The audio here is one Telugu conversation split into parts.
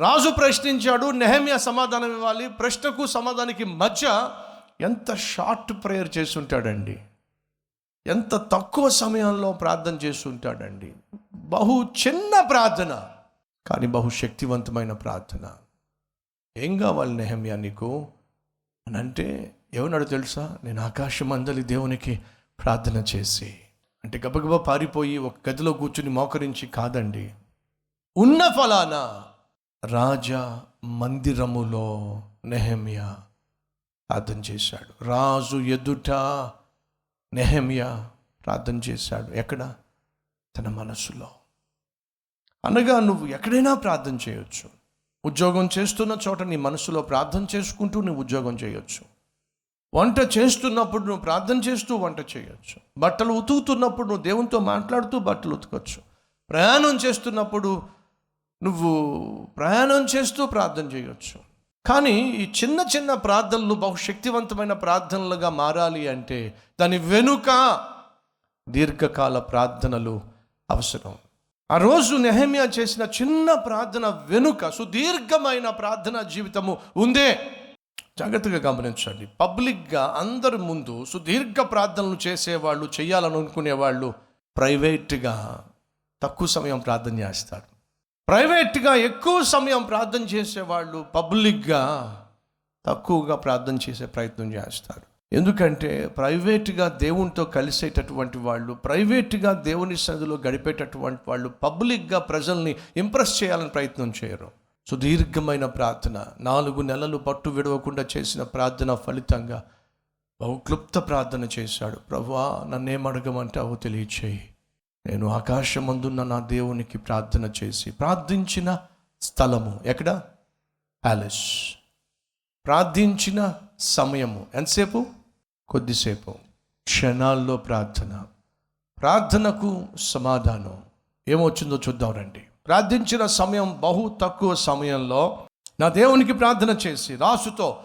రాజు ప్రశ్నించాడు నెహమ్య సమాధానం ఇవ్వాలి. ప్రశ్నకు సమాధానానికి మధ్య ఎంత షార్ట్ ప్రేయర్ చేస్తుంటాడండి ఎంత తక్కువ సమయంలో ప్రార్థన చేస్తుంటాడండి బహు చిన్న ప్రార్థన కానీ బహు శక్తివంతమైన ప్రార్థన. ఏం కావాలి నెహమ్యా నీకు? అని అంటే ఏమన్నాడు తెలుసా? నేను ఆకాశం అందలి దేవునికి ప్రార్థన చేసి. అంటే గబగబా పారిపోయి ఒక గదిలో కూర్చుని మోకరించి కాదండి. ఉన్న ఫలానా? రాజా మందిరములో నెహమ్యా ప్రార్థన చేశాడు. రాజు ఎదుట నెహమ్యా ప్రార్థన చేశాడు. ఎక్కడ? తన మనసులో. అనగా నువ్వు ఎక్కడైనా ప్రార్థన చేయొచ్చు. ఉద్యోగం చేస్తున్న చోట నీ మనసులో ప్రార్థన చేసుకుంటూ నువ్వు ఉద్యోగం చేయొచ్చు. వంట చేస్తున్నప్పుడు నువ్వు ప్రార్థన చేస్తూ వంట చేయొచ్చు. బట్టలు ఉతుకుతున్నప్పుడు నువ్వు దేవునితో మాట్లాడుతూ బట్టలు ఉతకొచ్చు. ప్రయాణం చేస్తున్నప్పుడు నువ్వు ప్రయాణం చేస్తూ ప్రార్థన చేయొచ్చు. కానీ ఈ చిన్న చిన్న ప్రార్థనలు బహుశక్తివంతమైన ప్రార్థనలుగా మారాలి అంటే దాని వెనుక దీర్ఘకాల ప్రార్థనలు అవసరం. ఆ రోజు నెహమ్య చేసిన చిన్న ప్రార్థన వెనుక సుదీర్ఘమైన ప్రార్థన జీవితము ఉందే. జాగ్రత్తగా గమనించండి. పబ్లిక్గా అందరి ముందు సుదీర్ఘ ప్రార్థనలు చేసేవాళ్ళు చేయాలని అనుకునేవాళ్ళు ప్రైవేట్గా తక్కువ సమయం ప్రార్థన చేస్తారు. ప్రైవేట్గా ఎక్కువ సమయం ప్రార్థన చేసేవాళ్ళు పబ్లిక్గా తక్కువగా ప్రార్థన చేసే ప్రయత్నం చేస్తారు. ఎందుకంటే ప్రైవేట్గా దేవునితో కలిసేటటువంటి వాళ్ళు ప్రైవేట్గా దేవుని సన్నిధిలో గడిపేటటువంటి వాళ్ళు పబ్లిక్గా ప్రజల్ని ఇంప్రెస్ చేయాలని ప్రయత్నం చేయరు. సుదీర్ఘమైన ప్రార్థన నాలుగు నెలలు పట్టు విడవకుండా చేసిన ప్రార్థన ఫలితంగా బహు క్లుప్త ప్రార్థన చేశాడు. ప్రభువా నన్నేం అడగమంటావో తెలియచేయి. నేను ఆకాశమందున్న నా దేవునికి ప్రార్థన చేసి ప్రార్థించిన స్థలము ఎక్కడ? ప్యాలెస్. ప్రార్థించిన సమయము. ఎంతసేపు? కొద్దిసేపు. క్షణాల్లో ప్రార్థన. ప్రార్థనకు సమాధానం. ఏమొచ్చిందో చూద్దాం రండి. ప్రార్థించిన సమయం బహు తక్కువ సమయంలో నా దేవునికి ప్రార్థన చేసి రాసుతో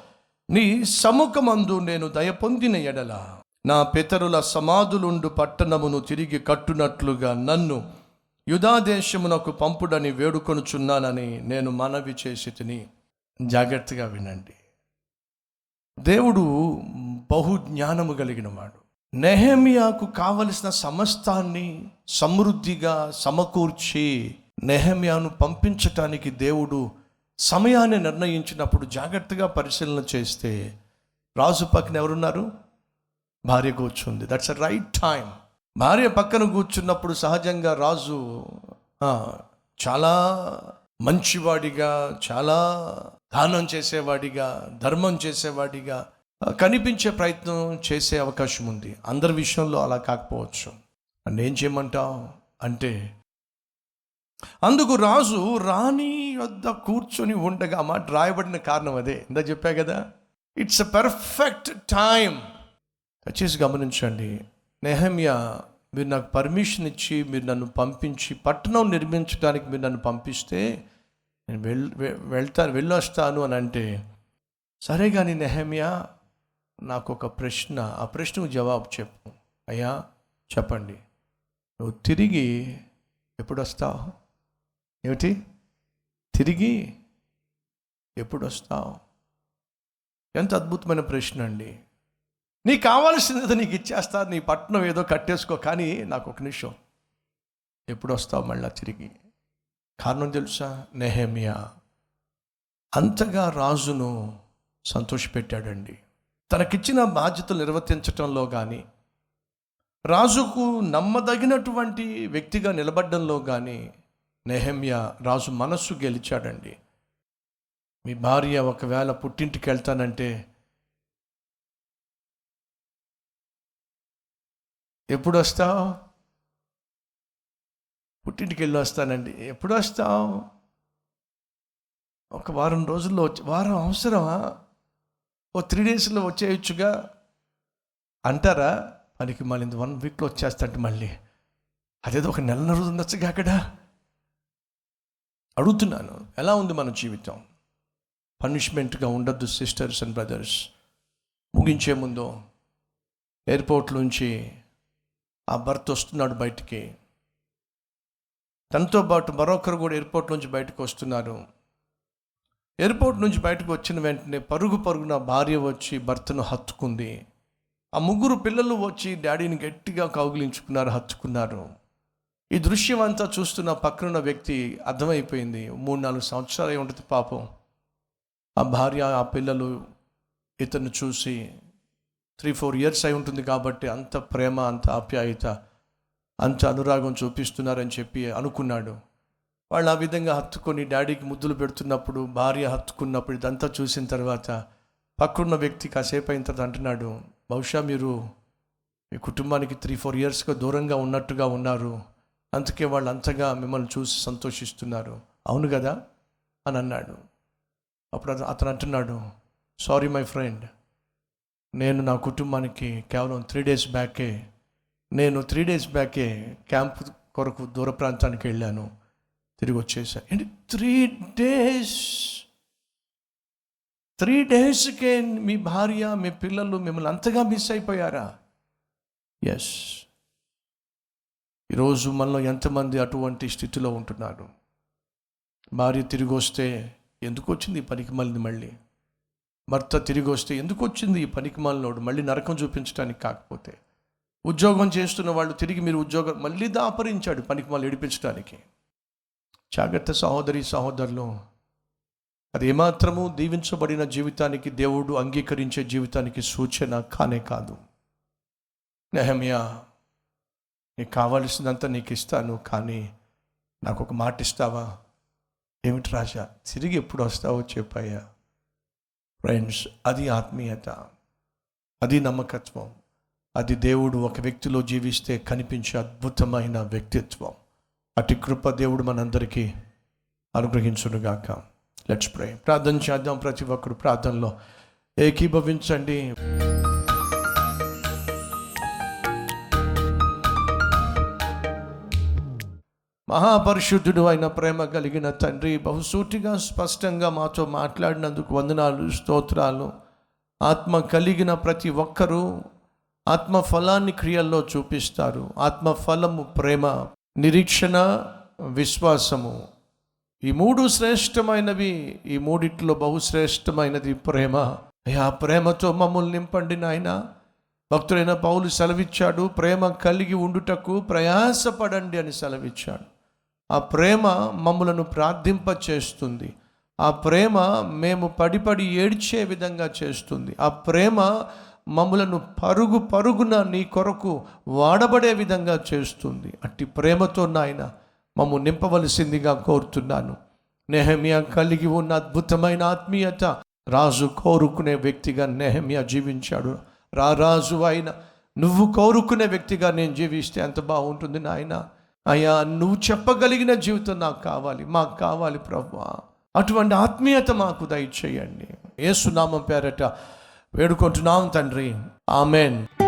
నీ సముఖమందు నేను దయ పొందిన ఎడల నా పితరుల సమాధులుండు పట్టణమును తిరిగి కట్టునట్లుగా నన్ను యుధాదేశమునకు పంపుడని వేడుకొనుచున్నానని నేను మనవి చేసి తిని జాగ్రత్తగా వినండి. దేవుడు బహు జ్ఞానము కలిగినవాడు. నెహమియాకు కావలసిన సమస్తాన్ని సమృద్ధిగా సమకూర్చి నెహమియాను పంపించటానికి దేవుడు సమయాన్ని నిర్ణయించినప్పుడు జాగ్రత్తగా పరిశీలన చేస్తే రాజు పక్కన ఎవరున్నారు? భార్య కూర్చుంది. దట్స్ అ రైట్ టైం భార్య పక్కన కూర్చున్నప్పుడు సహజంగా రాజు చాలా మంచివాడిగా చాలా దానం చేసేవాడిగా ధర్మం చేసేవాడిగా కనిపించే ప్రయత్నం చేసే అవకాశం ఉంది. అందరి విషయంలో అలా కాకపోవచ్చు. అండ్ ఏం చేయమంటావు? అంటే అందుకు రాజు రాణి వద్ద కూర్చొని ఉండగా మాట రాయబడిన కారణం అదే. ఇందా చెప్పా కదా ఇట్స్ ఎ పర్ఫెక్ట్ టైం దయచేసి గమనించండి. నెహమ్య మీరు నాకు పర్మిషన్ ఇచ్చి మీరు నన్ను పంపించి పట్టణం నిర్మించడానికి మీరు నన్ను పంపిస్తే నేను వెళ్ వెళ్తాను వెళ్ళొస్తాను అని అంటే సరే కానీ నెహమ్య నాకు ఒక ప్రశ్న ఆ ప్రశ్నకు జవాబు చెప్పు. అయ్యా చెప్పండి. నువ్వు తిరిగి ఎప్పుడు వస్తావు ఏమిటి? తిరిగి ఎప్పుడు వస్తావు ఎంత అద్భుతమైన ప్రశ్న అండి. నీకు కావాల్సింది నీకు ఇచ్చేస్తా నీ పట్టణం ఏదో కట్టేసుకో కానీ నాకు ఒక నిమిషం. ఎప్పుడు వస్తావు మళ్ళీ తిరిగి? కారణం తెలుసా? నెహమియా అంతగా రాజును సంతోషపెట్టాడండి. తనకిచ్చిన బాధ్యతలు నిర్వర్తించటంలో కానీ రాజుకు నమ్మదగినటువంటి వ్యక్తిగా నిలబడడంలో కానీ నెహమ్యా రాజు మనస్సు గెలిచాడండి. మీ భార్య ఒకవేళ పుట్టింటికి వెళ్తానంటే ఎప్పుడు వస్తావు పుట్టింటికి వెళ్ళి వస్తానండి ఎప్పుడు వస్తావు ఒక వారం రోజుల్లో వచ్చి వారం అవసరమా? ఓ త్రీ డేస్లో వచ్చేయచ్చుగా? అంటారా? మనకి మళ్ళీ వన్ వీక్లో వచ్చేస్తాడు మళ్ళీ. అదేదో ఒక నెల రోజు ఉండొచ్చుగా అక్కడ? అడుగుతున్నాను. ఎలా ఉంది మన జీవితం? పనిష్మెంట్గా ఉండొద్దు సిస్టర్స్ అండ్ బ్రదర్స్. ముగించే ముందు ఎయిర్పోర్ట్ నుంచి ఆ భర్త వస్తున్నాడు బయటికి. తనతో పాటు మరొకరు కూడా ఎయిర్పోర్ట్ నుంచి బయటకు వస్తున్నారు. ఎయిర్పోర్ట్ నుంచి బయటకు వచ్చిన వెంటనే పరుగు పరుగున భార్య వచ్చి భర్తను హత్తుకుంది. ఆ ముగ్గురు పిల్లలు వచ్చి డాడీని గట్టిగా కౌగిలించుకున్నారు హత్తుకున్నారు. ఈ దృశ్యం అంతా చూస్తున్న పక్కనున్న వ్యక్తి అర్థమైపోయింది. మూడు నాలుగు సంవత్సరాలు ఉంటుంది పాపం. ఆ భార్య ఆ పిల్లలు ఇతను చూసి త్రీ ఫోర్ ఇయర్స్ అయి ఉంటుంది కాబట్టి అంత ప్రేమ అంత ఆప్యాయత అంత అనురాగం చూపిస్తున్నారని చెప్పి అనుకున్నాడు. వాళ్ళు ఆ విధంగా హత్తుకొని డాడీకి ముద్దులు పెడుతున్నప్పుడు భార్య హత్తుకున్నప్పుడు ఇదంతా చూసిన తర్వాత పక్కన్న వ్యక్తి కాసేపు అయిన తర్వాత అంటున్నాడు బహుశా మీరు మీ కుటుంబానికి త్రీ ఫోర్ ఇయర్స్గా దూరంగా ఉన్నట్టుగా ఉన్నారు. అందుకే వాళ్ళు అంతగా మిమ్మల్ని చూసి సంతోషిస్తున్నారు. అవును కదా? అని అన్నాడు. అప్పుడు అతను అంటున్నాడు సారీ మై ఫ్రెండ్ నేను నా కుటుంబానికి కేవలం త్రీ డేస్ బ్యాకే నేను త్రీ డేస్ బ్యాకే క్యాంప్ కొరకు దూర ప్రాంతానికి వెళ్ళాను. తిరిగి వచ్చేసాను ఏంటి? త్రీ డేస్ త్రీ డేస్కే మీ భార్య మీ పిల్లలు మిమ్మల్ని అంతగా మిస్ అయిపోయారా? ఎస్ ఈరోజు మనలో ఎంతమంది అటువంటి స్థితిలో ఉంటున్నారు? భార్య తిరిగి వస్తే ఎందుకు వచ్చింది పనికి మళ్ళీ మళ్ళీ? భర్త తిరిగి వస్తే ఎందుకు వచ్చింది ఈ పనికిమాలినోడు? మళ్ళీ నరకం చూపించడానికి కాకపోతే. ఉద్యోగం చేస్తున్న వాళ్ళు తిరిగి మీరు ఉద్యోగం మళ్ళీ దాపరించాడు పనికిమాలు ఏడిపించడానికి జాగ్రత్త సహోదరి సహోదరులు. అది ఏమాత్రము దీవించబడిన జీవితానికి దేవుడు అంగీకరించే జీవితానికి సూచన కానే కాదు. నెహమియా నీకు కావలసినంత నీకు ఇస్తాను కానీ నాకు ఒక మాట ఇస్తావా ఏమిటి రాజా? తిరిగి ఎప్పుడు వస్తావో చెప్పాయా ఫ్రెండ్స్ అది ఆత్మీయత అది నమ్మకత్వం అది దేవుడు ఒక వ్యక్తిలో జీవిస్తే కనిపించే అద్భుతమైన వ్యక్తిత్వం. అటు కృప దేవుడు మనందరికీ అనుగ్రహించునుగాక. లెట్స్ ప్రే ప్రార్థన చేద్దాం ప్రతి ఒక్కరు ప్రార్థనలో ఏకీభవించండి. మహాపరిశుద్ధుడు అయిన ప్రేమ కలిగిన తండ్రి బహుసూటిగా స్పష్టంగా మాతో మాట్లాడినందుకు వందనాలు స్తోత్రాలు. ఆత్మ కలిగిన ప్రతి ఒక్కరూ ఆత్మ ఫలాన్ని క్రియల్లో చూపిస్తారు. ఆత్మ ఫలము ప్రేమ నిరీక్షణ విశ్వాసము. ఈ మూడు శ్రేష్టమైనవి ఈ మూడిట్లో బహుశ్రేష్టమైనది ప్రేమ. ఆ ప్రేమతో మమ్మల్ని నింపండి నాయన. భక్తుడైన పౌలు సెలవిచ్చాడు ప్రేమ కలిగి ఉండుటకు ప్రయాసపడండి అని సెలవిచ్చాడు. ఆ ప్రేమ మమ్మలను ప్రార్థింప చేస్తుంది ఆ ప్రేమ మేము పడిపడి ఏడ్చే విధంగా చేస్తుంది. ఆ ప్రేమ మమ్మలను పరుగు పరుగున నీ కొరకు వాడబడే విధంగా చేస్తుంది. అట్టి ప్రేమతో నాయన మమ్ము నింపవలసిందిగా కోరుతున్నాను. నెహమియా కలిగి ఉన్న అద్భుతమైన ఆత్మీయత రాజు కోరుకునే వ్యక్తిగా నెహమియా జీవించాడు. రా రాజు అయిన నువ్వు కోరుకునే వ్యక్తిగా నేను జీవిస్తే ఎంత బాగుంటుంది నాయనా. అయ్యా నువ్వు చెప్పగలిగిన జీవితం నాకు కావాలి మాకు కావాలి ప్రభా అటువంటి ఆత్మీయత మాకు దయచేయండి. ఏసునామం పేరట వేడుకుంటున్నాం తండ్రి. ఆమెన్.